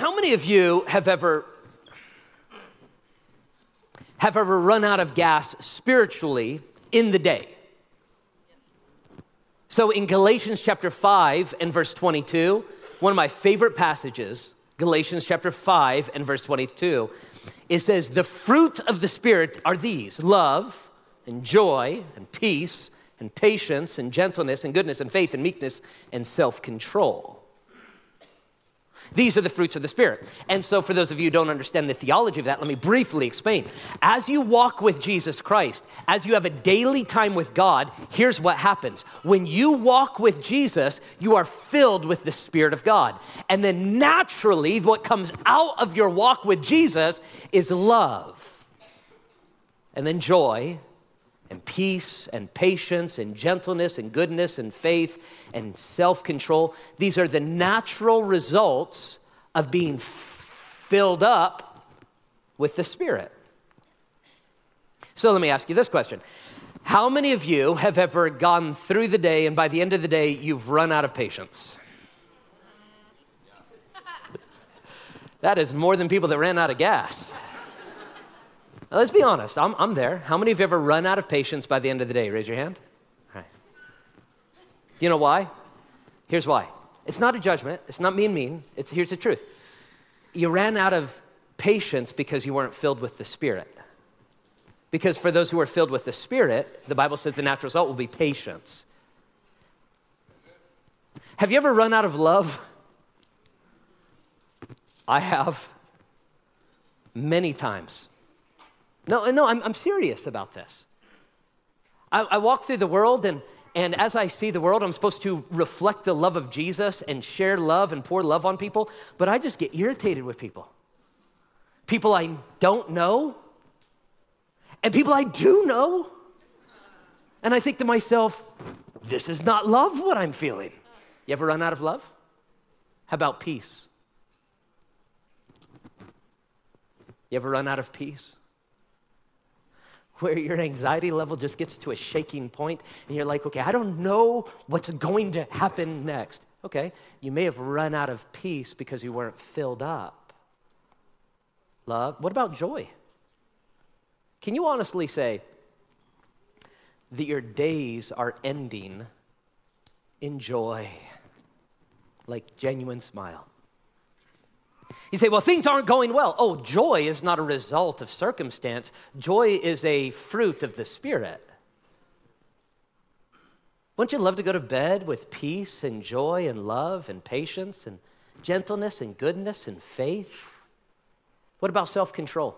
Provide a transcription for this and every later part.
how many of you have ever have ever run out of gas spiritually in the day? So in Galatians chapter 5 and verse 22, one of my favorite passages, Galatians chapter 5 and verse 22, it says, The fruit of the Spirit are these love and joy and peace and patience and gentleness and goodness and faith and meekness and self control. These are the fruits of the Spirit. And so, for those of you who don't understand the theology of that, let me briefly explain. As you walk with Jesus Christ, as you have a daily time with God, here's what happens. When you walk with Jesus, you are filled with the Spirit of God. And then, naturally, what comes out of your walk with Jesus is love, and then joy, and peace and patience and gentleness and goodness and faith and self control. These are the natural results of being filled up with the Spirit. So let me ask you this question How many of you have ever gone through the day and by the end of the day you've run out of patience? that is more than people that ran out of gas. Now, let's be honest. I'm, I'm there. How many of you ever run out of patience by the end of the day? Raise your hand. All right. Do you know why? Here's why. It's not a judgment. It's not mean mean. It's here's the truth. You ran out of patience because you weren't filled with the Spirit. Because for those who are filled with the Spirit, the Bible says the natural result will be patience. Have you ever run out of love? I have many times. No, uh, no, I'm, I'm serious about this. I, I walk through the world, and, and as I see the world, I'm supposed to reflect the love of Jesus and share love and pour love on people, but I just get irritated with people. People I don't know, and people I do know. And I think to myself, this is not love what I'm feeling. You ever run out of love? How about peace? You ever run out of peace? Where your anxiety level just gets to a shaking point and you're like, okay, I don't know what's going to happen next. Okay, you may have run out of peace because you weren't filled up. Love. What about joy? Can you honestly say that your days are ending in joy, like genuine smile? You say, well, things aren't going well. Oh, joy is not a result of circumstance, joy is a fruit of the Spirit. Wouldn't you love to go to bed with peace and joy and love and patience and gentleness and goodness and faith? What about self control?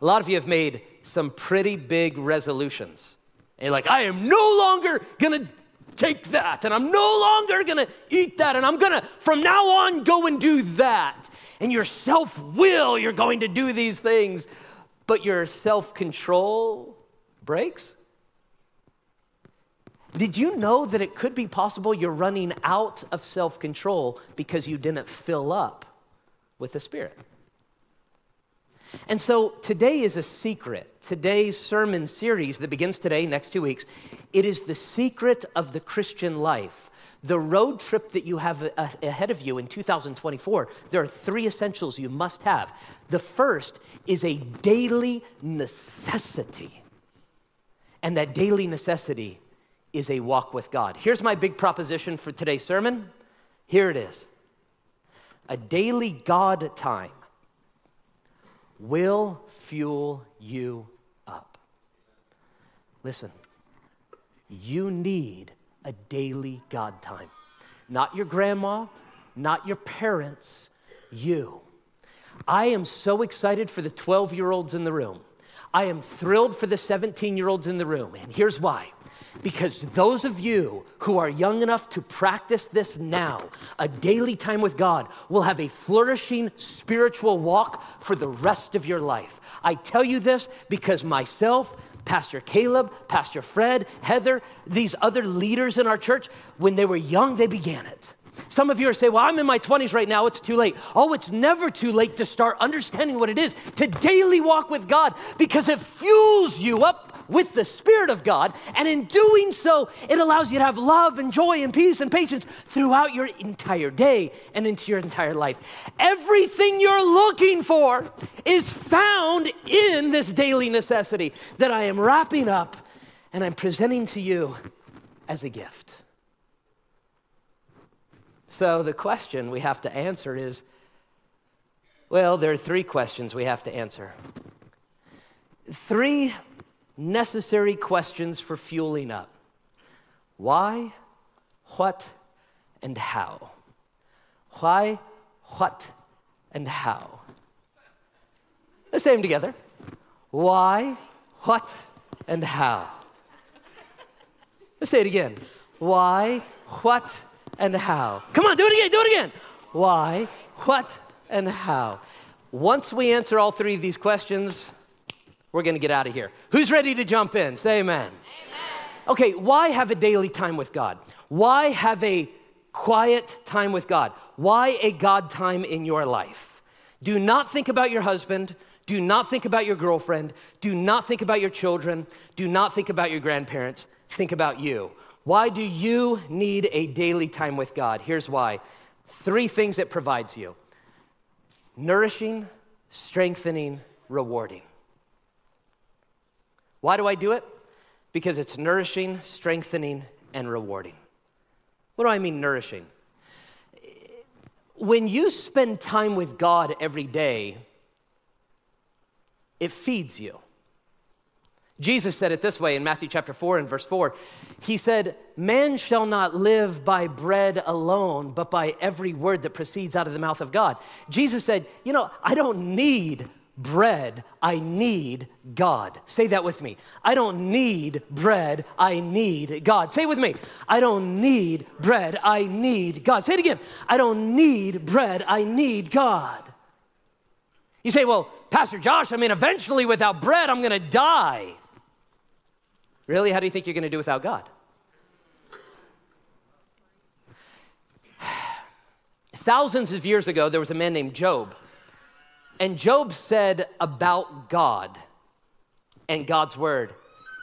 A lot of you have made some pretty big resolutions. And you're like, I am no longer gonna take that, and I'm no longer gonna eat that, and I'm gonna, from now on, go and do that. And your self will, you're going to do these things, but your self control breaks. Did you know that it could be possible you're running out of self control because you didn't fill up with the Spirit? And so today is a secret. Today's sermon series that begins today, next two weeks, it is the secret of the Christian life. The road trip that you have ahead of you in 2024, there are three essentials you must have. The first is a daily necessity. And that daily necessity is a walk with God. Here's my big proposition for today's sermon. Here it is a daily God time will fuel you. Listen, you need a daily God time. Not your grandma, not your parents, you. I am so excited for the 12 year olds in the room. I am thrilled for the 17 year olds in the room. And here's why because those of you who are young enough to practice this now, a daily time with God, will have a flourishing spiritual walk for the rest of your life. I tell you this because myself, Pastor Caleb, Pastor Fred, Heather, these other leaders in our church, when they were young, they began it. Some of you are saying, Well, I'm in my 20s right now, it's too late. Oh, it's never too late to start understanding what it is to daily walk with God because it fuels you up with the Spirit of God. And in doing so, it allows you to have love and joy and peace and patience throughout your entire day and into your entire life. Everything you're looking for is found in this daily necessity that I am wrapping up and I'm presenting to you as a gift. So the question we have to answer is well, there are three questions we have to answer. Three necessary questions for fueling up why, what, and how. Why, what, and how. Let's say them together. Why, what, and how. Let's say it again. Why, what, and how. Come on, do it again, do it again. Why, what, and how. Once we answer all three of these questions, we're going to get out of here. Who's ready to jump in? Say amen. amen. Okay, why have a daily time with God? Why have a quiet time with God? Why a God time in your life? Do not think about your husband. Do not think about your girlfriend. Do not think about your children. Do not think about your grandparents. Think about you. Why do you need a daily time with God? Here's why three things it provides you nourishing, strengthening, rewarding. Why do I do it? Because it's nourishing, strengthening, and rewarding. What do I mean, nourishing? When you spend time with God every day, it feeds you. Jesus said it this way in Matthew chapter 4 and verse 4. He said, Man shall not live by bread alone, but by every word that proceeds out of the mouth of God. Jesus said, You know, I don't need bread, I need God. Say that with me. I don't need bread, I need God. Say it with me. I don't need bread, I need God. Say it again. I don't need bread, I need God. You say, Well, Pastor Josh, I mean, eventually without bread, I'm gonna die. Really? How do you think you're going to do without God? Thousands of years ago, there was a man named Job. And Job said about God and God's word,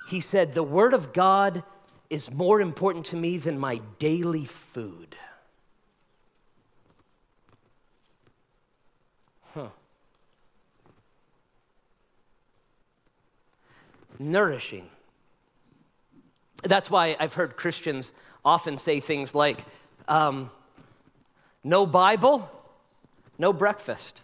he said, The word of God is more important to me than my daily food. Huh. Nourishing that's why I've heard Christians often say things like, um, no Bible, no breakfast.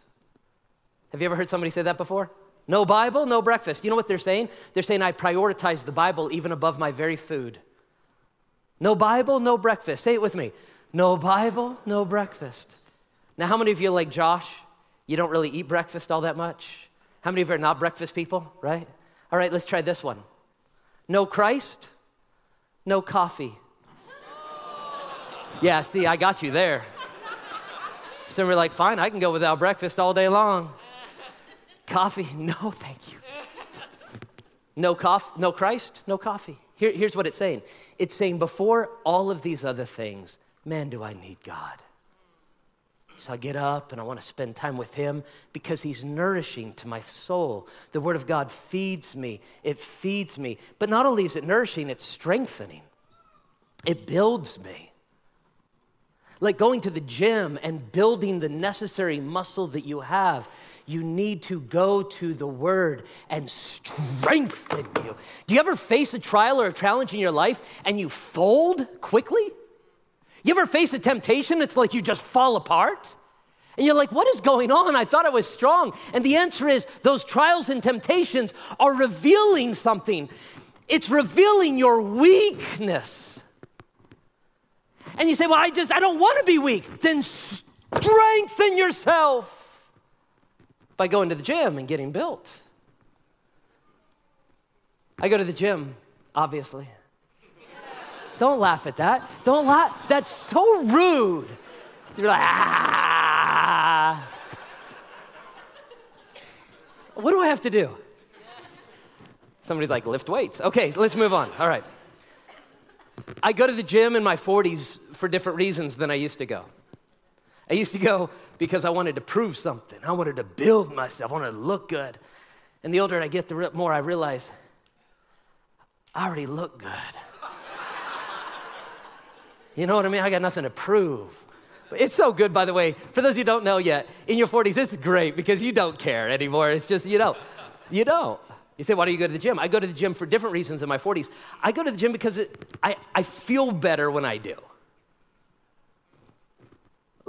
Have you ever heard somebody say that before? No Bible, no breakfast. You know what they're saying? They're saying, I prioritize the Bible even above my very food. No Bible, no breakfast. Say it with me. No Bible, no breakfast. Now, how many of you, like Josh, you don't really eat breakfast all that much? How many of you are not breakfast people, right? All right, let's try this one. No Christ, no coffee. Yeah, see, I got you there. So we're like, fine, I can go without breakfast all day long. Coffee? No, thank you. No coffee, no Christ, no coffee. Here, here's what it's saying. It's saying before all of these other things, man, do I need God. So I get up and I want to spend time with Him because He's nourishing to my soul. The Word of God feeds me, it feeds me. But not only is it nourishing, it's strengthening, it builds me. Like going to the gym and building the necessary muscle that you have, you need to go to the Word and strengthen you. Do you ever face a trial or a challenge in your life and you fold quickly? You ever face a temptation? It's like you just fall apart. And you're like, what is going on? I thought I was strong. And the answer is those trials and temptations are revealing something. It's revealing your weakness. And you say, well, I just, I don't want to be weak. Then strengthen yourself by going to the gym and getting built. I go to the gym, obviously. Don't laugh at that. Don't laugh. That's so rude. You're like, ah. What do I have to do? Somebody's like, lift weights. Okay, let's move on. All right. I go to the gym in my 40s for different reasons than I used to go. I used to go because I wanted to prove something. I wanted to build myself. I wanted to look good. And the older I get, the more I realize I already look good. you know what I mean? I got nothing to prove. It's so good, by the way. For those who don't know yet, in your 40s, this is great because you don't care anymore. It's just, you don't. You don't. You say, why do you go to the gym? I go to the gym for different reasons in my 40s. I go to the gym because it, I, I feel better when I do.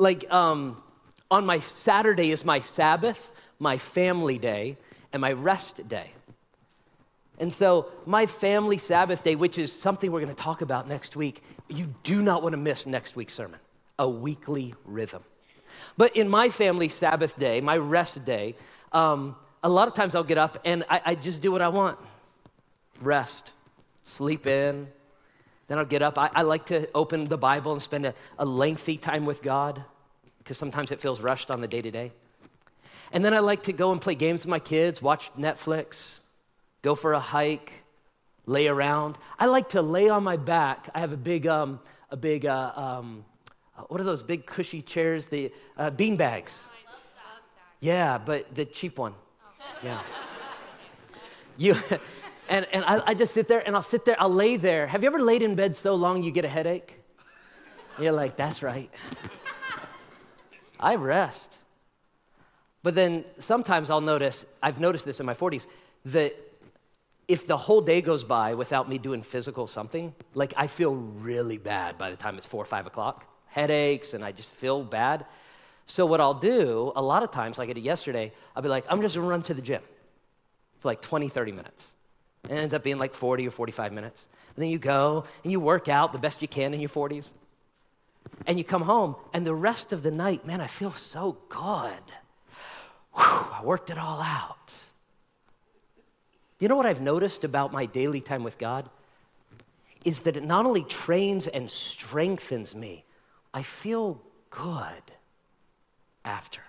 Like, um, on my Saturday is my Sabbath, my family day, and my rest day. And so, my family Sabbath day, which is something we're going to talk about next week, you do not want to miss next week's sermon a weekly rhythm. But in my family Sabbath day, my rest day, um, a lot of times I'll get up and I, I just do what I want rest, sleep in. Then I'll get up. I, I like to open the Bible and spend a, a lengthy time with God because sometimes it feels rushed on the day to day. And then I like to go and play games with my kids, watch Netflix, go for a hike, lay around. I like to lay on my back. I have a big, um, a big uh, um, uh, what are those big cushy chairs? The uh, bean bags. Yeah, but the cheap one. Yeah. You, and, and I, I just sit there and I'll sit there, I'll lay there. Have you ever laid in bed so long you get a headache? You're like, that's right. I rest. But then sometimes I'll notice, I've noticed this in my 40s, that if the whole day goes by without me doing physical something, like I feel really bad by the time it's four or five o'clock headaches and I just feel bad. So, what I'll do a lot of times, like I did yesterday, I'll be like, I'm just gonna run to the gym for like 20, 30 minutes. It ends up being like 40 or 45 minutes. And then you go and you work out the best you can in your 40s. And you come home, and the rest of the night, man, I feel so good. Whew, I worked it all out. You know what I've noticed about my daily time with God? Is that it not only trains and strengthens me, I feel good after.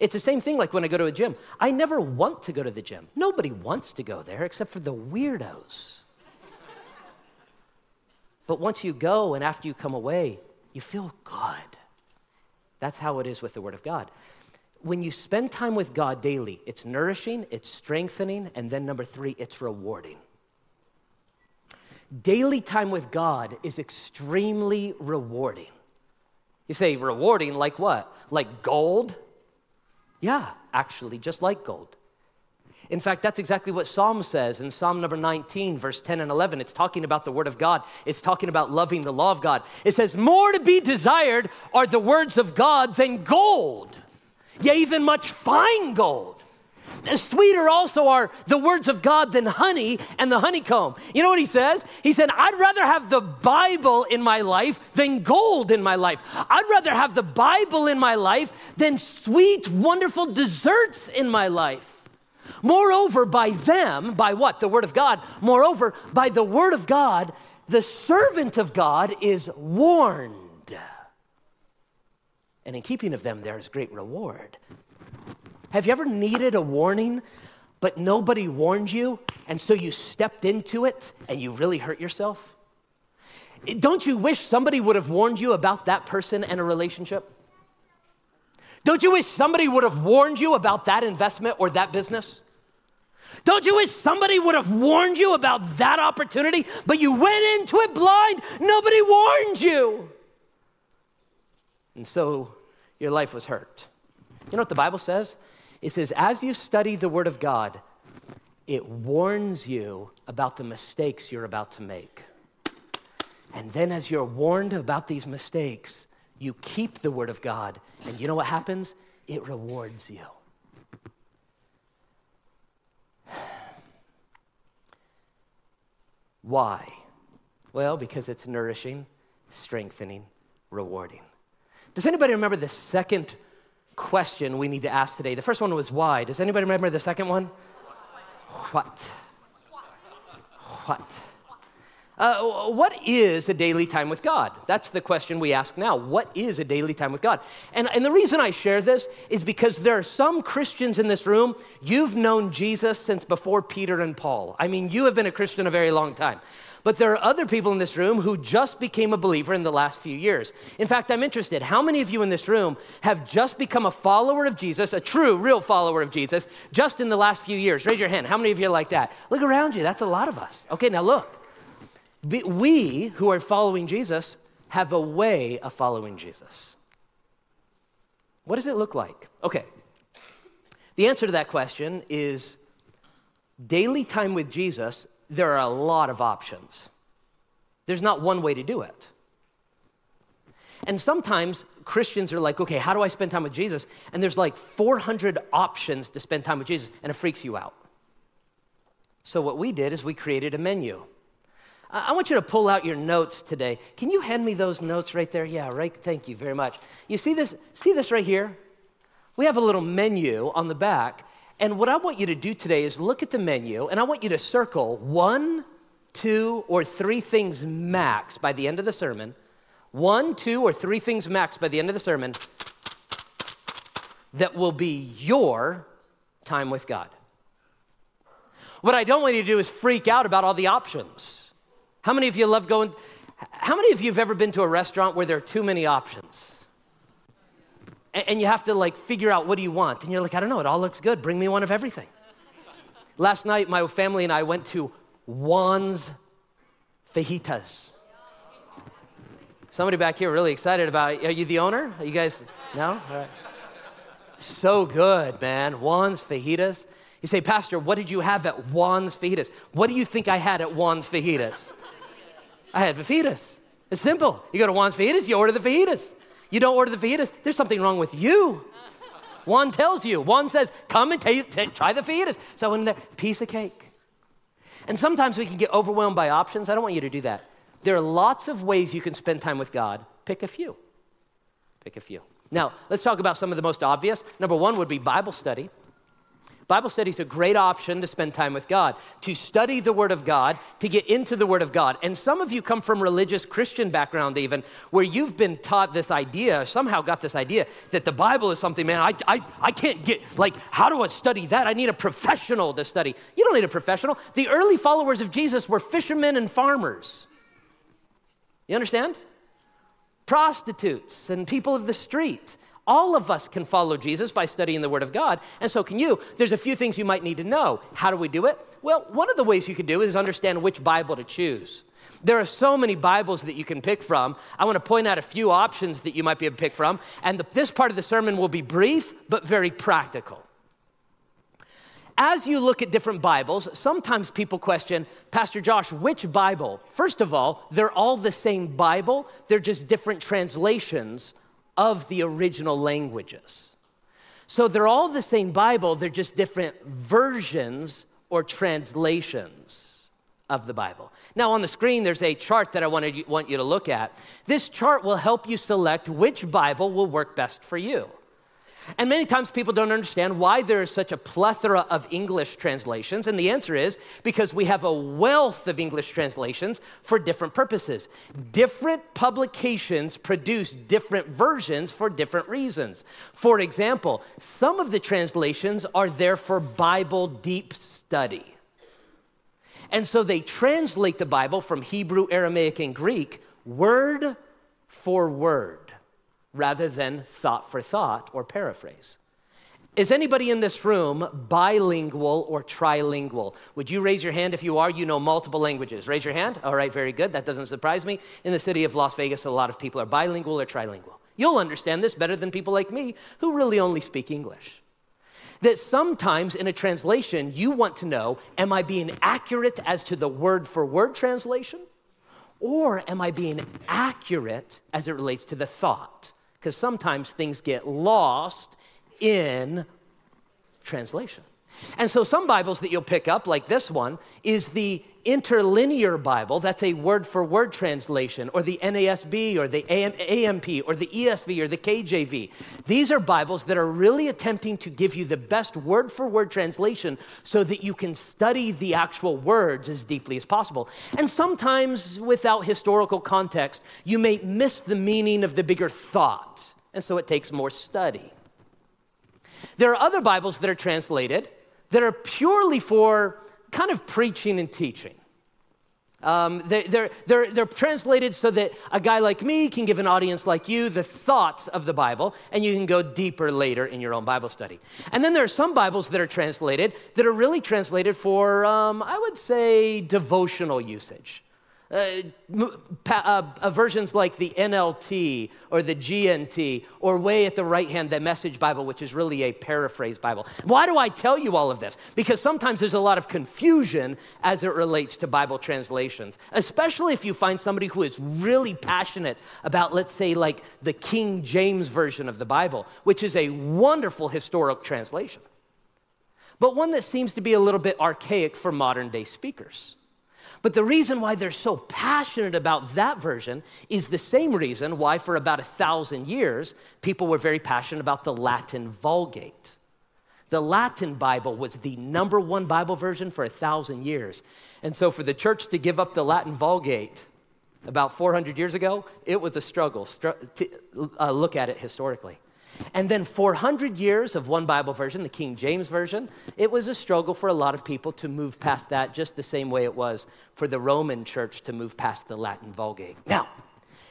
It's the same thing like when I go to a gym. I never want to go to the gym. Nobody wants to go there except for the weirdos. but once you go and after you come away, you feel good. That's how it is with the Word of God. When you spend time with God daily, it's nourishing, it's strengthening, and then number three, it's rewarding. Daily time with God is extremely rewarding. You say, rewarding like what? Like gold? Yeah, actually, just like gold. In fact, that's exactly what Psalm says in Psalm number 19, verse 10 and 11. It's talking about the Word of God, it's talking about loving the law of God. It says, More to be desired are the words of God than gold, yea, even much fine gold Sweeter also are the words of God than honey and the honeycomb. You know what he says? He said, I'd rather have the Bible in my life than gold in my life. I'd rather have the Bible in my life than sweet, wonderful desserts in my life. Moreover, by them, by what? The Word of God. Moreover, by the Word of God, the servant of God is warned. And in keeping of them, there is great reward. Have you ever needed a warning, but nobody warned you, and so you stepped into it and you really hurt yourself? Don't you wish somebody would have warned you about that person and a relationship? Don't you wish somebody would have warned you about that investment or that business? Don't you wish somebody would have warned you about that opportunity, but you went into it blind? Nobody warned you. And so your life was hurt. You know what the Bible says? It says, as you study the Word of God, it warns you about the mistakes you're about to make. And then, as you're warned about these mistakes, you keep the Word of God. And you know what happens? It rewards you. Why? Well, because it's nourishing, strengthening, rewarding. Does anybody remember the second question we need to ask today. The first one was why. Does anybody remember the second one? What? What? Uh, what is a daily time with God? That's the question we ask now. What is a daily time with God? And, and the reason I share this is because there are some Christians in this room, you've known Jesus since before Peter and Paul. I mean, you have been a Christian a very long time. But there are other people in this room who just became a believer in the last few years. In fact, I'm interested. How many of you in this room have just become a follower of Jesus, a true, real follower of Jesus, just in the last few years? Raise your hand. How many of you are like that? Look around you. That's a lot of us. Okay, now look. We who are following Jesus have a way of following Jesus. What does it look like? Okay. The answer to that question is daily time with Jesus there are a lot of options. There's not one way to do it. And sometimes Christians are like, okay, how do I spend time with Jesus? And there's like 400 options to spend time with Jesus, and it freaks you out. So, what we did is we created a menu. I want you to pull out your notes today. Can you hand me those notes right there? Yeah, right. Thank you very much. You see this? See this right here? We have a little menu on the back, and what I want you to do today is look at the menu and I want you to circle one, two, or three things max by the end of the sermon. One, two, or three things max by the end of the sermon that will be your time with God. What I don't want you to do is freak out about all the options. How many of you love going? How many of you have ever been to a restaurant where there are too many options? And you have to like figure out what do you want. And you're like i don't know it all looks good. Bring me one of everything. Last night my family and i went to juan's fajitas. Somebody back here really excited about it. are you the owner? Are you guys no? All right. So good man. Juan's fajitas. You say pastor what did you have at juan's fajitas? What do you think i had at juan's fajitas? I had fajitas. It's simple. You go to juan's fajitas you order the fajitas you don't order the fajitas, there's something wrong with you. Juan tells you. Juan says, come and t- t- try the fajitas. So I went in there, piece of cake. And sometimes we can get overwhelmed by options. I don't want you to do that. There are lots of ways you can spend time with God. Pick a few. Pick a few. Now, let's talk about some of the most obvious. Number one would be Bible study. Bible study is a great option to spend time with God, to study the Word of God, to get into the Word of God. And some of you come from religious Christian background, even, where you've been taught this idea, somehow got this idea that the Bible is something, man, I, I, I can't get, like, how do I study that? I need a professional to study. You don't need a professional. The early followers of Jesus were fishermen and farmers. You understand? Prostitutes and people of the street. All of us can follow Jesus by studying the Word of God, and so can you. There's a few things you might need to know. How do we do it? Well, one of the ways you can do it is understand which Bible to choose. There are so many Bibles that you can pick from. I want to point out a few options that you might be able to pick from, and the, this part of the sermon will be brief but very practical. As you look at different Bibles, sometimes people question, Pastor Josh, which Bible? First of all, they're all the same Bible, they're just different translations of the original languages. So they're all the same Bible, they're just different versions or translations of the Bible. Now, on the screen, there's a chart that I want you to look at. This chart will help you select which Bible will work best for you. And many times people don't understand why there is such a plethora of English translations. And the answer is because we have a wealth of English translations for different purposes. Different publications produce different versions for different reasons. For example, some of the translations are there for Bible deep study. And so they translate the Bible from Hebrew, Aramaic, and Greek word for word rather than thought for thought or paraphrase. Is anybody in this room bilingual or trilingual? Would you raise your hand if you are? You know multiple languages. Raise your hand. All right, very good. That doesn't surprise me. In the city of Las Vegas, a lot of people are bilingual or trilingual. You'll understand this better than people like me who really only speak English. That sometimes in a translation, you want to know am I being accurate as to the word for word translation? Or am I being accurate as it relates to the thought? Because sometimes things get lost in translation. And so, some Bibles that you'll pick up, like this one, is the interlinear Bible. That's a word for word translation, or the NASB, or the AMP, or the ESV, or the KJV. These are Bibles that are really attempting to give you the best word for word translation so that you can study the actual words as deeply as possible. And sometimes, without historical context, you may miss the meaning of the bigger thought. And so, it takes more study. There are other Bibles that are translated that are purely for kind of preaching and teaching. Um, they, they're, they're, they're translated so that a guy like me can give an audience like you the thoughts of the Bible, and you can go deeper later in your own Bible study. And then there are some Bibles that are translated that are really translated for, um, I would say, devotional usage. Uh, uh, uh, versions like the NLT or the GNT, or way at the right hand, the Message Bible, which is really a paraphrase Bible. Why do I tell you all of this? Because sometimes there's a lot of confusion as it relates to Bible translations, especially if you find somebody who is really passionate about, let's say, like the King James Version of the Bible, which is a wonderful historic translation, but one that seems to be a little bit archaic for modern day speakers. But the reason why they're so passionate about that version is the same reason why, for about a thousand years, people were very passionate about the Latin Vulgate. The Latin Bible was the number one Bible version for a thousand years. And so, for the church to give up the Latin Vulgate about 400 years ago, it was a struggle. to, uh, look at it historically. And then 400 years of one Bible version, the King James Version, it was a struggle for a lot of people to move past that, just the same way it was for the Roman church to move past the Latin Vulgate. Now,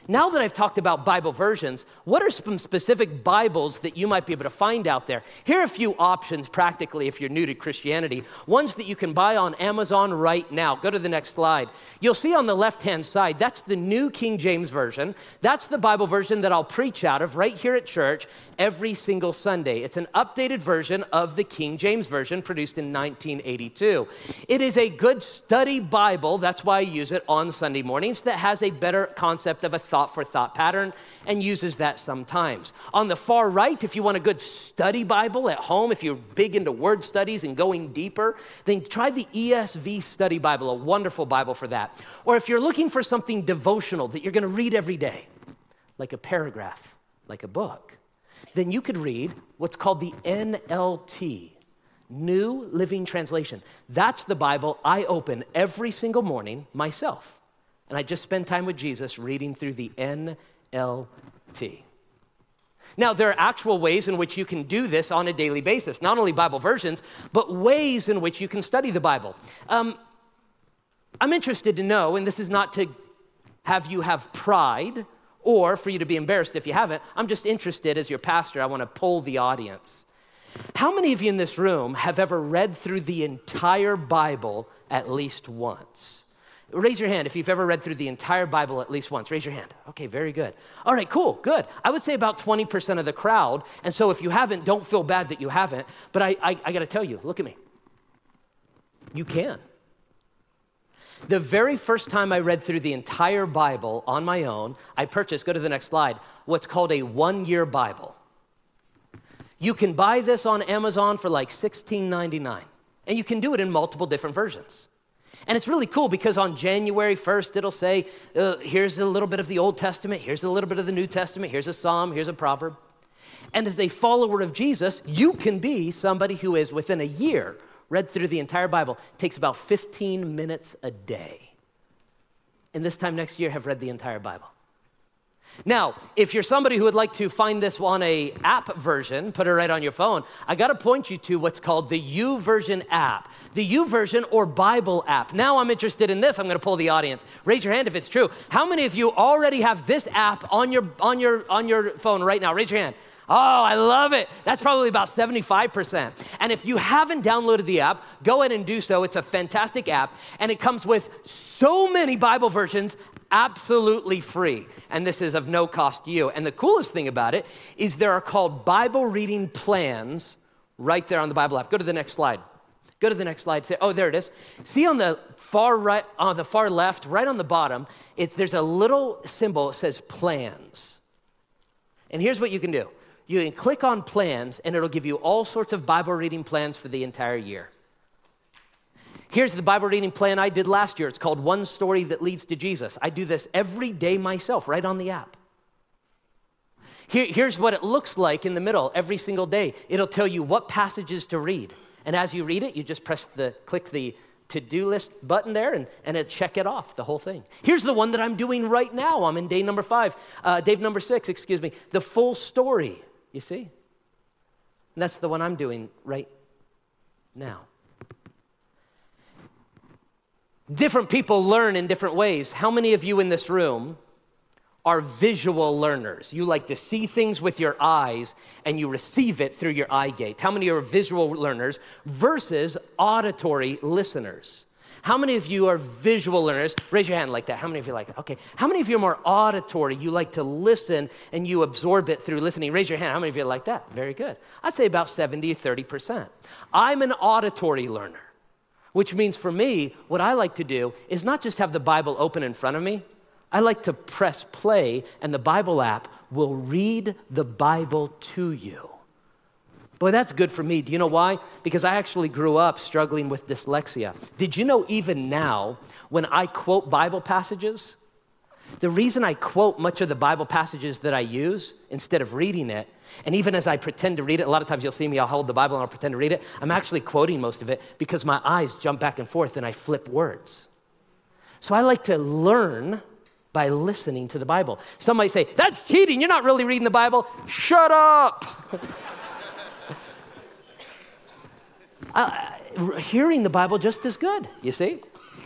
now that I've talked about Bible versions, what are some specific Bibles that you might be able to find out there? Here are a few options practically if you're new to Christianity, ones that you can buy on Amazon right now. Go to the next slide. You'll see on the left hand side, that's the New King James Version. That's the Bible version that I'll preach out of right here at church every single Sunday. It's an updated version of the King James Version produced in 1982. It is a good study Bible, that's why I use it on Sunday mornings, that has a better concept of a thought for thought pattern and uses that sometimes. On the far right, if you want a good study Bible at home, if you're big into word studies and going deeper, then try the ESV Study Bible, a wonderful Bible for that. Or if you're looking for something devotional that you're going to read every day, like a paragraph, like a book, then you could read what's called the NLT. New Living Translation. That's the Bible I open every single morning myself. And I just spend time with Jesus reading through the NLT. Now, there are actual ways in which you can do this on a daily basis, not only Bible versions, but ways in which you can study the Bible. Um, I'm interested to know, and this is not to have you have pride or for you to be embarrassed if you haven't. I'm just interested as your pastor, I want to poll the audience. How many of you in this room have ever read through the entire Bible at least once? Raise your hand if you've ever read through the entire Bible at least once. Raise your hand. Okay, very good. All right, cool, good. I would say about 20% of the crowd. And so if you haven't, don't feel bad that you haven't. But I, I, I got to tell you, look at me. You can. The very first time I read through the entire Bible on my own, I purchased, go to the next slide, what's called a one year Bible. You can buy this on Amazon for like $16.99, and you can do it in multiple different versions. And it's really cool because on January 1st, it'll say, uh, here's a little bit of the Old Testament, here's a little bit of the New Testament, here's a psalm, here's a proverb. And as a follower of Jesus, you can be somebody who is within a year read through the entire Bible. It takes about 15 minutes a day. And this time next year, have read the entire Bible. Now, if you're somebody who would like to find this on a app version, put it right on your phone, I got to point you to what's called the YouVersion app. The YouVersion or Bible app. Now I'm interested in this. I'm going to pull the audience. Raise your hand if it's true. How many of you already have this app on your on your on your phone right now? Raise your hand. Oh, I love it. That's probably about 75%. And if you haven't downloaded the app, go ahead and do so. It's a fantastic app, and it comes with so many Bible versions absolutely free. And this is of no cost to you. And the coolest thing about it is there are called Bible reading plans right there on the Bible app. Go to the next slide. Go to the next slide. Say, Oh, there it is. See on the far right, on the far left, right on the bottom, it's, there's a little symbol that says plans. And here's what you can do you can click on plans, and it'll give you all sorts of Bible reading plans for the entire year. Here's the Bible reading plan I did last year. It's called One Story That Leads to Jesus. I do this every day myself, right on the app. Here, here's what it looks like in the middle every single day. It'll tell you what passages to read. And as you read it, you just press the, click the to-do list button there and, and it check it off, the whole thing. Here's the one that I'm doing right now. I'm in day number five, uh, day number six, excuse me. The full story, you see? And that's the one I'm doing right now. Different people learn in different ways. How many of you in this room are visual learners? You like to see things with your eyes and you receive it through your eye gate. How many are visual learners versus auditory listeners? How many of you are visual learners? Raise your hand like that. How many of you like that? Okay. How many of you are more auditory? You like to listen and you absorb it through listening. Raise your hand. How many of you like that? Very good. I'd say about 70 30%. I'm an auditory learner, which means for me, what I like to do is not just have the Bible open in front of me, I like to press play and the Bible app will read the Bible to you. Boy, that's good for me. Do you know why? Because I actually grew up struggling with dyslexia. Did you know even now, when I quote Bible passages, the reason I quote much of the Bible passages that I use instead of reading it, and even as I pretend to read it, a lot of times you'll see me, I'll hold the Bible and I'll pretend to read it. I'm actually quoting most of it because my eyes jump back and forth and I flip words. So I like to learn by listening to the Bible. Some might say, That's cheating. You're not really reading the Bible. Shut up. uh, hearing the Bible just as good, you see?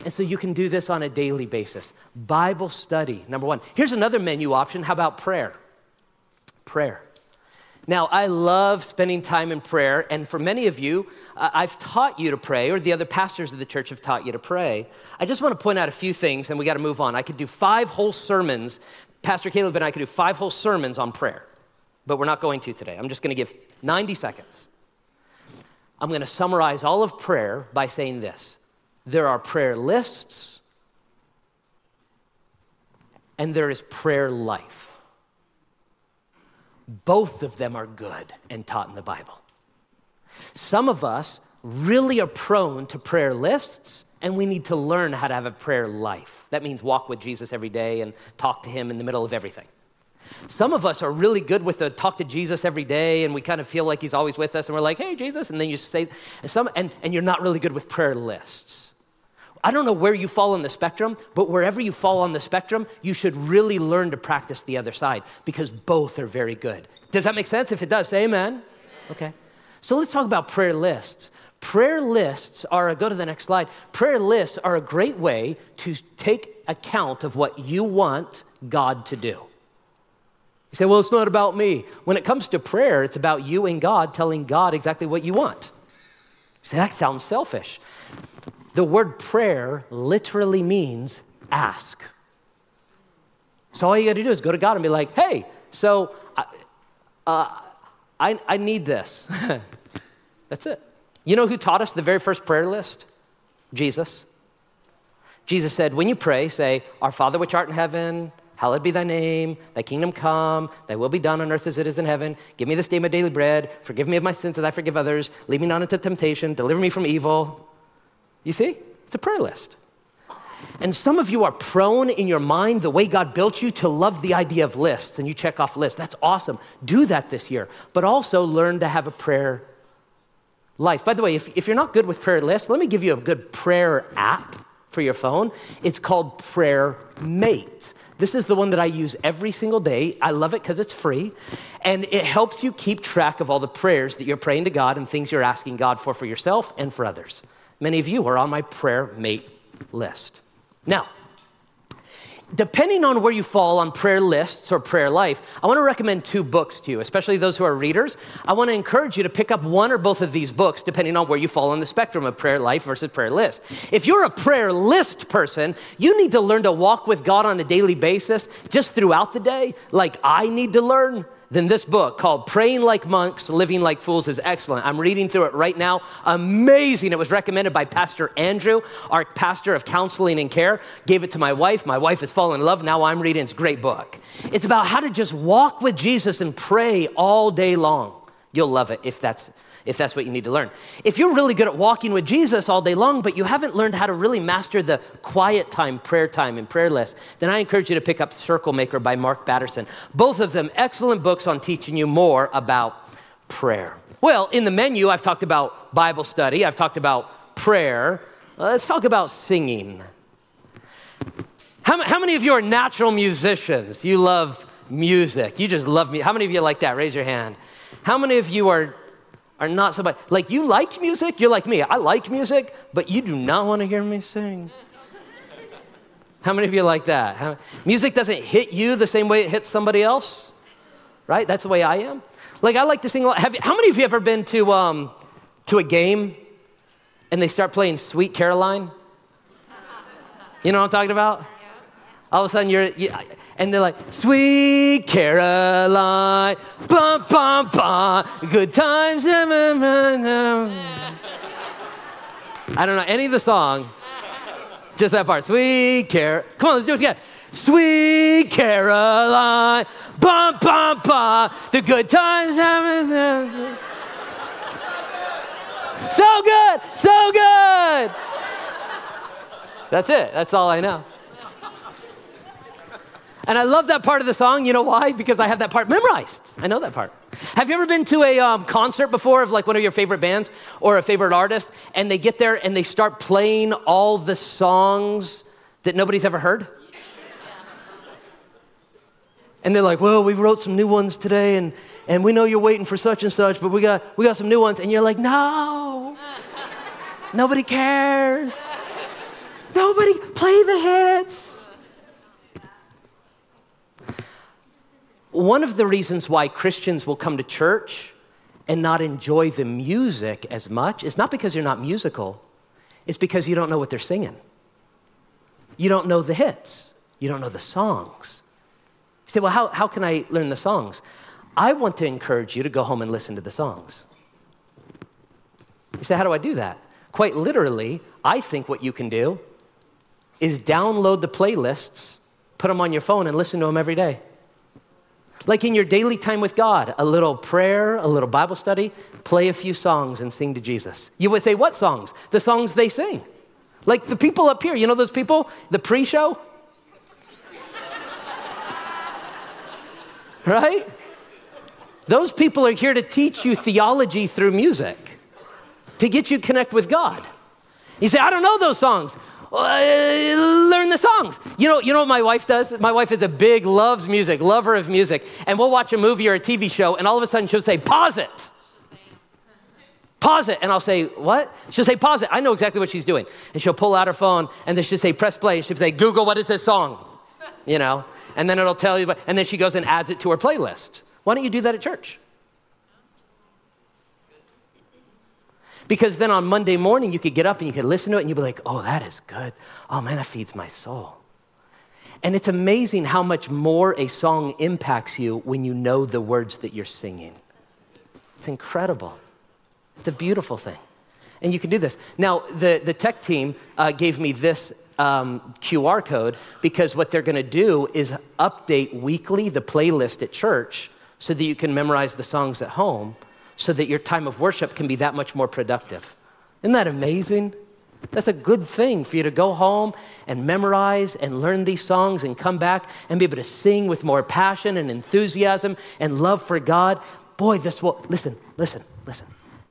And so you can do this on a daily basis. Bible study, number one. Here's another menu option. How about prayer? Prayer. Now, I love spending time in prayer, and for many of you, uh, I've taught you to pray, or the other pastors of the church have taught you to pray. I just want to point out a few things, and we got to move on. I could do five whole sermons. Pastor Caleb and I could do five whole sermons on prayer, but we're not going to today. I'm just going to give 90 seconds. I'm going to summarize all of prayer by saying this there are prayer lists, and there is prayer life. Both of them are good and taught in the Bible. Some of us really are prone to prayer lists, and we need to learn how to have a prayer life. That means walk with Jesus every day and talk to Him in the middle of everything. Some of us are really good with the talk to Jesus every day, and we kind of feel like he's always with us, and we're like, hey, Jesus, and then you say, and, some, and, and you're not really good with prayer lists. I don't know where you fall on the spectrum, but wherever you fall on the spectrum, you should really learn to practice the other side because both are very good. Does that make sense? If it does, say amen. amen. Okay. So let's talk about prayer lists. Prayer lists are, go to the next slide. Prayer lists are a great way to take account of what you want God to do. You say, well, it's not about me. When it comes to prayer, it's about you and God telling God exactly what you want. You say, that sounds selfish. The word prayer literally means ask. So all you got to do is go to God and be like, hey, so uh, I, I need this. That's it. You know who taught us the very first prayer list? Jesus. Jesus said, when you pray, say, Our Father which art in heaven, Hallowed be thy name, thy kingdom come, thy will be done on earth as it is in heaven. Give me this day my daily bread. Forgive me of my sins as I forgive others. Lead me not into temptation. Deliver me from evil. You see? It's a prayer list. And some of you are prone in your mind, the way God built you, to love the idea of lists, and you check off lists. That's awesome. Do that this year. But also learn to have a prayer life. By the way, if, if you're not good with prayer lists, let me give you a good prayer app for your phone. It's called Prayer Mate. This is the one that I use every single day. I love it because it's free. And it helps you keep track of all the prayers that you're praying to God and things you're asking God for for yourself and for others. Many of you are on my prayer mate list. Now, depending on where you fall on prayer lists or prayer life, I want to recommend two books to you, especially those who are readers. I want to encourage you to pick up one or both of these books, depending on where you fall on the spectrum of prayer life versus prayer list. If you're a prayer list person, you need to learn to walk with God on a daily basis just throughout the day, like I need to learn then this book called Praying Like Monks, Living Like Fools is excellent. I'm reading through it right now. Amazing. It was recommended by Pastor Andrew, our pastor of counseling and care. Gave it to my wife. My wife has fallen in love. Now I'm reading. It's a great book. It's about how to just walk with Jesus and pray all day long. You'll love it if that's if that's what you need to learn. If you're really good at walking with Jesus all day long, but you haven't learned how to really master the quiet time, prayer time, and prayer list, then I encourage you to pick up Circle Maker by Mark Batterson. Both of them excellent books on teaching you more about prayer. Well, in the menu, I've talked about Bible study, I've talked about prayer. Uh, let's talk about singing. How, how many of you are natural musicians? You love music. You just love me. How many of you like that? Raise your hand. How many of you are are not somebody like you like music. You're like me. I like music, but you do not want to hear me sing. How many of you like that? How, music doesn't hit you the same way it hits somebody else, right? That's the way I am. Like I like to sing. A lot. Have, how many of you ever been to um, to a game and they start playing Sweet Caroline? You know what I'm talking about? All of a sudden you're, you, and they're like, Sweet Caroline, bum, bum, bum, good times. I don't know any of the song, just that part. Sweet Caroline. Come on, let's do it again. Sweet Caroline, bum, bum, bum, the good times. So good, so good. That's it. That's all I know. And I love that part of the song. You know why? Because I have that part memorized. I know that part. Have you ever been to a um, concert before of like one of your favorite bands or a favorite artist, and they get there and they start playing all the songs that nobody's ever heard? And they're like, well, we wrote some new ones today, and, and we know you're waiting for such and such, but we got, we got some new ones. And you're like, no, nobody cares. Nobody, play the hits. One of the reasons why Christians will come to church and not enjoy the music as much is not because you're not musical, it's because you don't know what they're singing. You don't know the hits, you don't know the songs. You say, well, how, how can I learn the songs? I want to encourage you to go home and listen to the songs. You say, how do I do that? Quite literally, I think what you can do is download the playlists, put them on your phone, and listen to them every day. Like in your daily time with God, a little prayer, a little Bible study, play a few songs and sing to Jesus. You would say, What songs? The songs they sing. Like the people up here, you know those people? The pre show? right? Those people are here to teach you theology through music, to get you connect with God. You say, I don't know those songs. Uh, learn the songs. You know, you know what my wife does? My wife is a big loves music, lover of music, and we'll watch a movie or a TV show, and all of a sudden she'll say, "Pause it." Pause it. And I'll say, What? She'll say, Pause it. I know exactly what she's doing. And she'll pull out her phone and then she'll say, Press play. And she'll say, Google, what is this song? You know? And then it'll tell you, and then she goes and adds it to her playlist. Why don't you do that at church? Because then on Monday morning, you could get up and you could listen to it and you'd be like, oh, that is good. Oh, man, that feeds my soul. And it's amazing how much more a song impacts you when you know the words that you're singing. It's incredible. It's a beautiful thing. And you can do this. Now, the, the tech team uh, gave me this um, QR code because what they're going to do is update weekly the playlist at church so that you can memorize the songs at home so that your time of worship can be that much more productive. Isn't that amazing? That's a good thing for you to go home and memorize and learn these songs and come back and be able to sing with more passion and enthusiasm and love for God. Boy, this will, listen, listen, listen.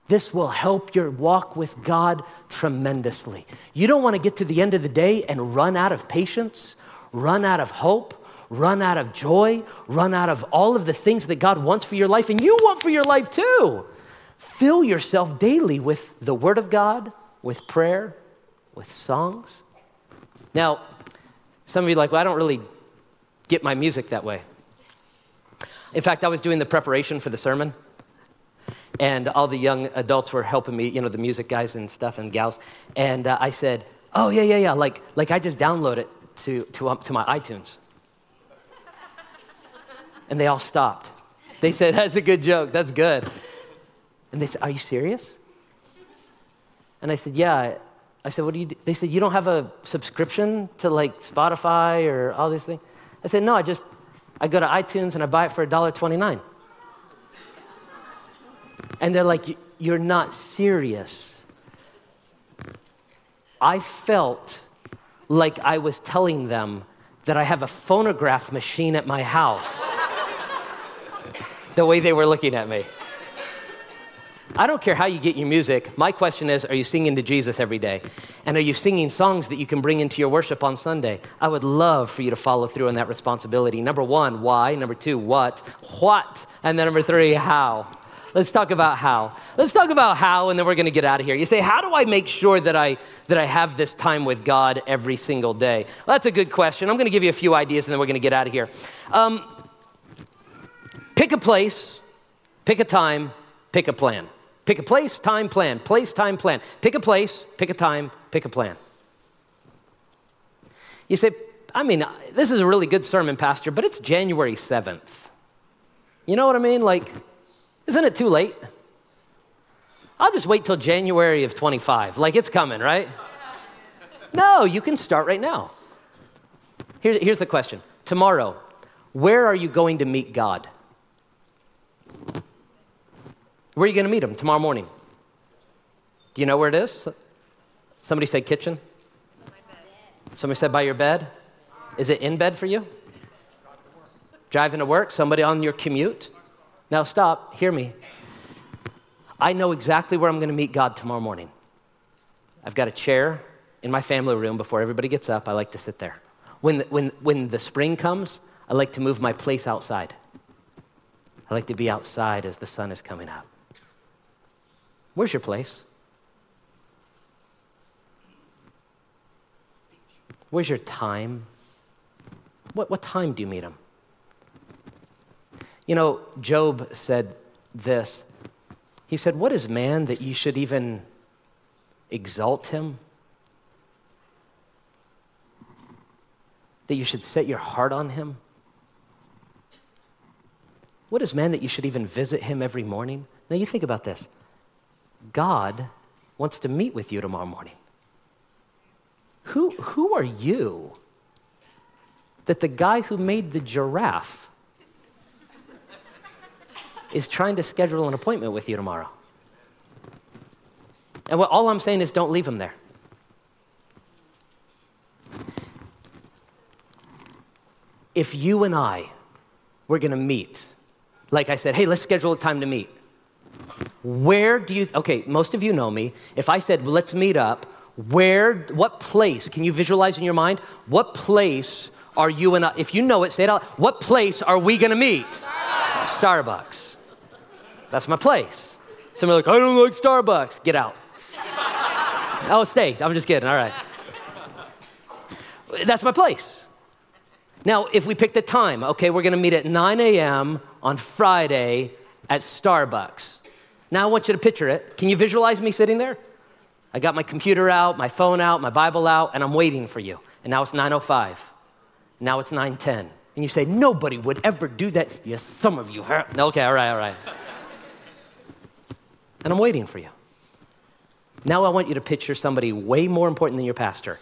This will help your walk with God tremendously. You don't want to get to the end of the day and run out of patience, run out of hope, run out of joy, run out of all of the things that God wants for your life and you want for your life too. Fill yourself daily with the Word of God, with prayer, with songs. Now, some of you like, well, I don't really get my music that way. In fact, I was doing the preparation for the sermon, and all the young adults were helping me, you know, the music guys and stuff and gals. And uh, I said, oh, yeah, yeah, yeah, like, like I just download it to, to, um, to my iTunes. And they all stopped. They said, That's a good joke. That's good. And they said, Are you serious? And I said, Yeah. I said, What do you do? They said, You don't have a subscription to like Spotify or all these things? I said, No, I just, I go to iTunes and I buy it for $1.29. And they're like, You're not serious. I felt like I was telling them that I have a phonograph machine at my house the way they were looking at me. I don't care how you get your music. My question is, are you singing to Jesus every day? And are you singing songs that you can bring into your worship on Sunday? I would love for you to follow through on that responsibility. Number one, why? Number two, what? What? And then number three, how? Let's talk about how. Let's talk about how, and then we're going to get out of here. You say, How do I make sure that I, that I have this time with God every single day? Well, that's a good question. I'm going to give you a few ideas, and then we're going to get out of here. Um, pick a place, pick a time, pick a plan. Pick a place, time, plan. Place, time, plan. Pick a place, pick a time, pick a plan. You say, I mean, this is a really good sermon, Pastor, but it's January 7th. You know what I mean? Like, isn't it too late? I'll just wait till January of 25. Like it's coming, right? No, you can start right now. Here, here's the question Tomorrow, where are you going to meet God? Where are you going to meet Him tomorrow morning? Do you know where it is? Somebody said kitchen? Somebody said by your bed? Is it in bed for you? Driving to work? Somebody on your commute? Now, stop, hear me. I know exactly where I'm going to meet God tomorrow morning. I've got a chair in my family room before everybody gets up. I like to sit there. When the, when, when the spring comes, I like to move my place outside. I like to be outside as the sun is coming up. Where's your place? Where's your time? What, what time do you meet him? You know, Job said this. He said, What is man that you should even exalt him? That you should set your heart on him? What is man that you should even visit him every morning? Now, you think about this God wants to meet with you tomorrow morning. Who, who are you that the guy who made the giraffe is trying to schedule an appointment with you tomorrow. And what, all I'm saying is don't leave him there. If you and I were going to meet, like I said, hey, let's schedule a time to meet. Where do you, okay, most of you know me. If I said, let's meet up, where, what place, can you visualize in your mind? What place are you and I, if you know it, say it out. What place are we to meet? Starbucks. That's my place. Some are like, I don't like Starbucks. Get out. oh, stay. I'm just kidding. All right. That's my place. Now, if we pick the time, okay, we're to meet at 9 a.m. on Friday at Starbucks. Now, I want you to picture it. Can you visualize me sitting there? I got my computer out, my phone out, my Bible out, and I'm waiting for you. And now it's 9:05. Now it's 9:10. And you say, nobody would ever do that. Yes, some of you have. Okay, all right, all right and I'm waiting for you. Now I want you to picture somebody way more important than your pastor.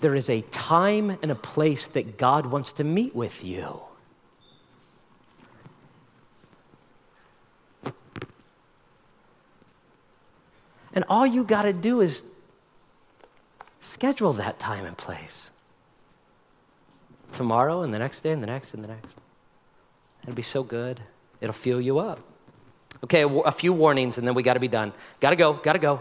There is a time and a place that God wants to meet with you. And all you got to do is schedule that time and place. Tomorrow and the next day and the next and the next. It'll be so good. It'll fill you up. Okay, a, few warnings and then we got to be done. Got to go, got to go.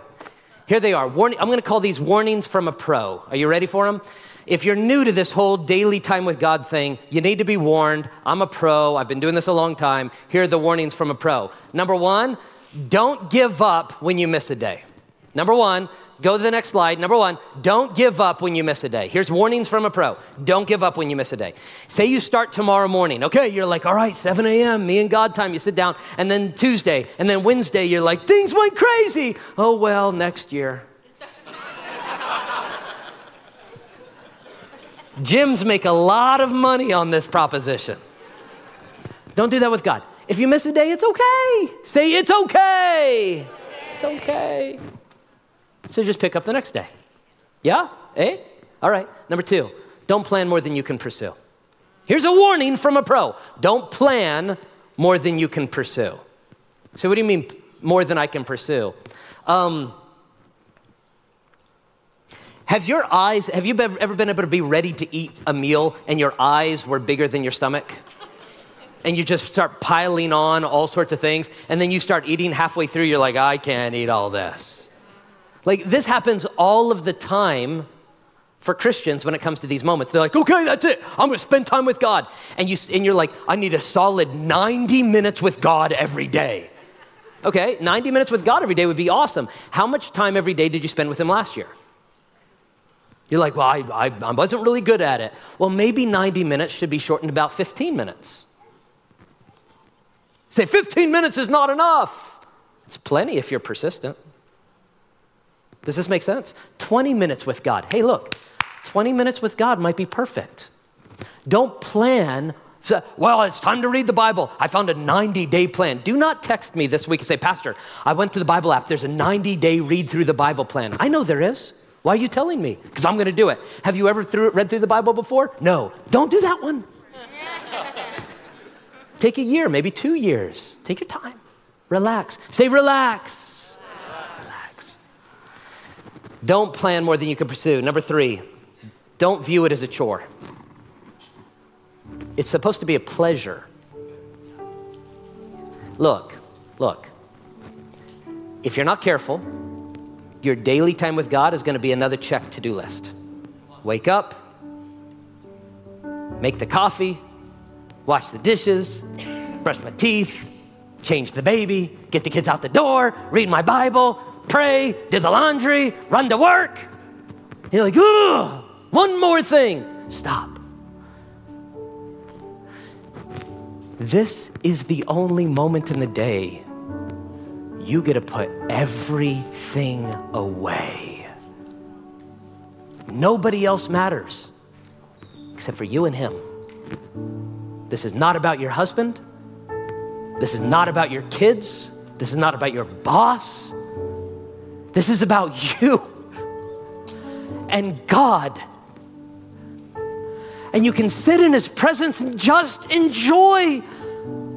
Here they are. I'm going to call these warnings from a pro. Are you ready for them? If you're new to this whole daily time with God thing, you need to be warned. I'm a pro. I've been doing this a long time. Here are the warnings from a pro. Number one, don't give up when you miss a day. Number one, Go to the next slide. Number one, don't give up when you miss a day. Here's warnings from a pro. Don't give up when you miss a day. Say you start tomorrow morning. Okay, you're like, all right, 7 a.m., me and God time. You sit down. And then Tuesday, and then Wednesday, you're like, things went crazy. Oh, well, next year. Gyms make a lot of money on this proposition. Don't do that with God. If you miss a day, it's okay. Say, it's okay. It's okay. So just pick up the next day. Yeah? Eh? All right. Number two, don't plan more than you can pursue. Here's a warning from a pro don't plan more than you can pursue. So, what do you mean, more than I can pursue? Um, has your eyes, have you ever been able to be ready to eat a meal and your eyes were bigger than your stomach? And you just start piling on all sorts of things, and then you start eating halfway through, you're like, I can't eat all this. Like this happens all of the time for Christians when it comes to these moments. They're like, okay, that's it. I'm going to spend time with God. And, you, and you're like, I need a solid 90 minutes with God every day. Okay, 90 minutes with God every day would be awesome. How much time every day did you spend with Him last year? You're like, well, I, I, I wasn't really good at it. Well, maybe 90 minutes should be shortened about 15 minutes. Say, 15 minutes is not enough. It's plenty if you're persistent. Does this make sense? 20 minutes with God. Hey, look, 20 minutes with God might be perfect. Don't plan, well, it's time to read the Bible. I found a 90 day plan. Do not text me this week and say, Pastor, I went to the Bible app. There's a 90 day read through the Bible plan. I know there is. Why are you telling me? Because I'm going to do it. Have you ever through, read through the Bible before? No. Don't do that one. Take a year, maybe two years. Take your time. Relax. Say, relax. Relax. Don't plan more than you can pursue. Number three, don't view it as a chore. It's supposed to be a pleasure. Look, look. If you're not careful, your daily time with God is going to be another check to do list. Wake up, make the coffee, wash the dishes, brush my teeth, change the baby, get the kids out the door, read my Bible, pray, do the laundry, run to work. You're like, ugh. One more thing. Stop. This is the only moment in the day you get to put everything away. Nobody else matters except for you and him. This is not about your husband. This is not about your kids. This is not about your boss. This is about you and God and you can sit in His presence and just enjoy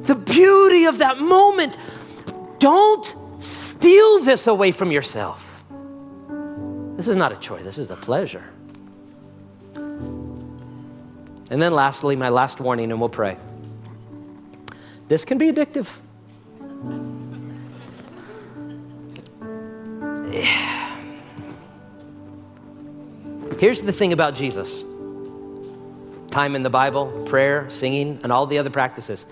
the beauty of that moment. Don't steal this away from yourself. This is not a choice, this is a pleasure. And then, lastly, my last warning, and we'll pray. This can be addictive. Here's the thing about Jesus time in the Bible, prayer, singing, and all the other practices.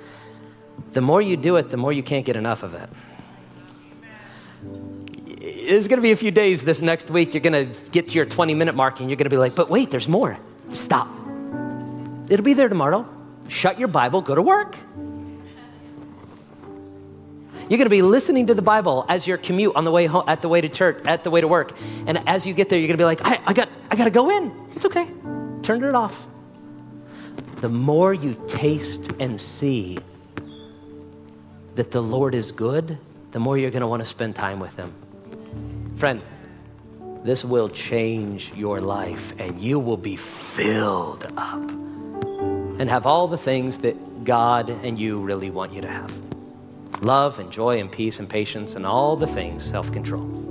The more you do it, the more you can't get enough of it. There's going to be a few days this next week, you're going to get to your 20 minute mark and you're going to be like, but wait, there's more. Stop. It'll be there tomorrow. Shut your Bible, go to work. You're going to be listening to the Bible as your commute on the way home, at the way to church, at the way to work. And as you get there, you're going to be like, I, I got, I got to go in. It's okay. Turn it off the more you taste and see that the Lord is good, the more you're going to want to spend time with Him. Friend, this will change your life and you will be filled up and have all the things that God and you really want you to have love and joy and peace and patience and all the things, self control.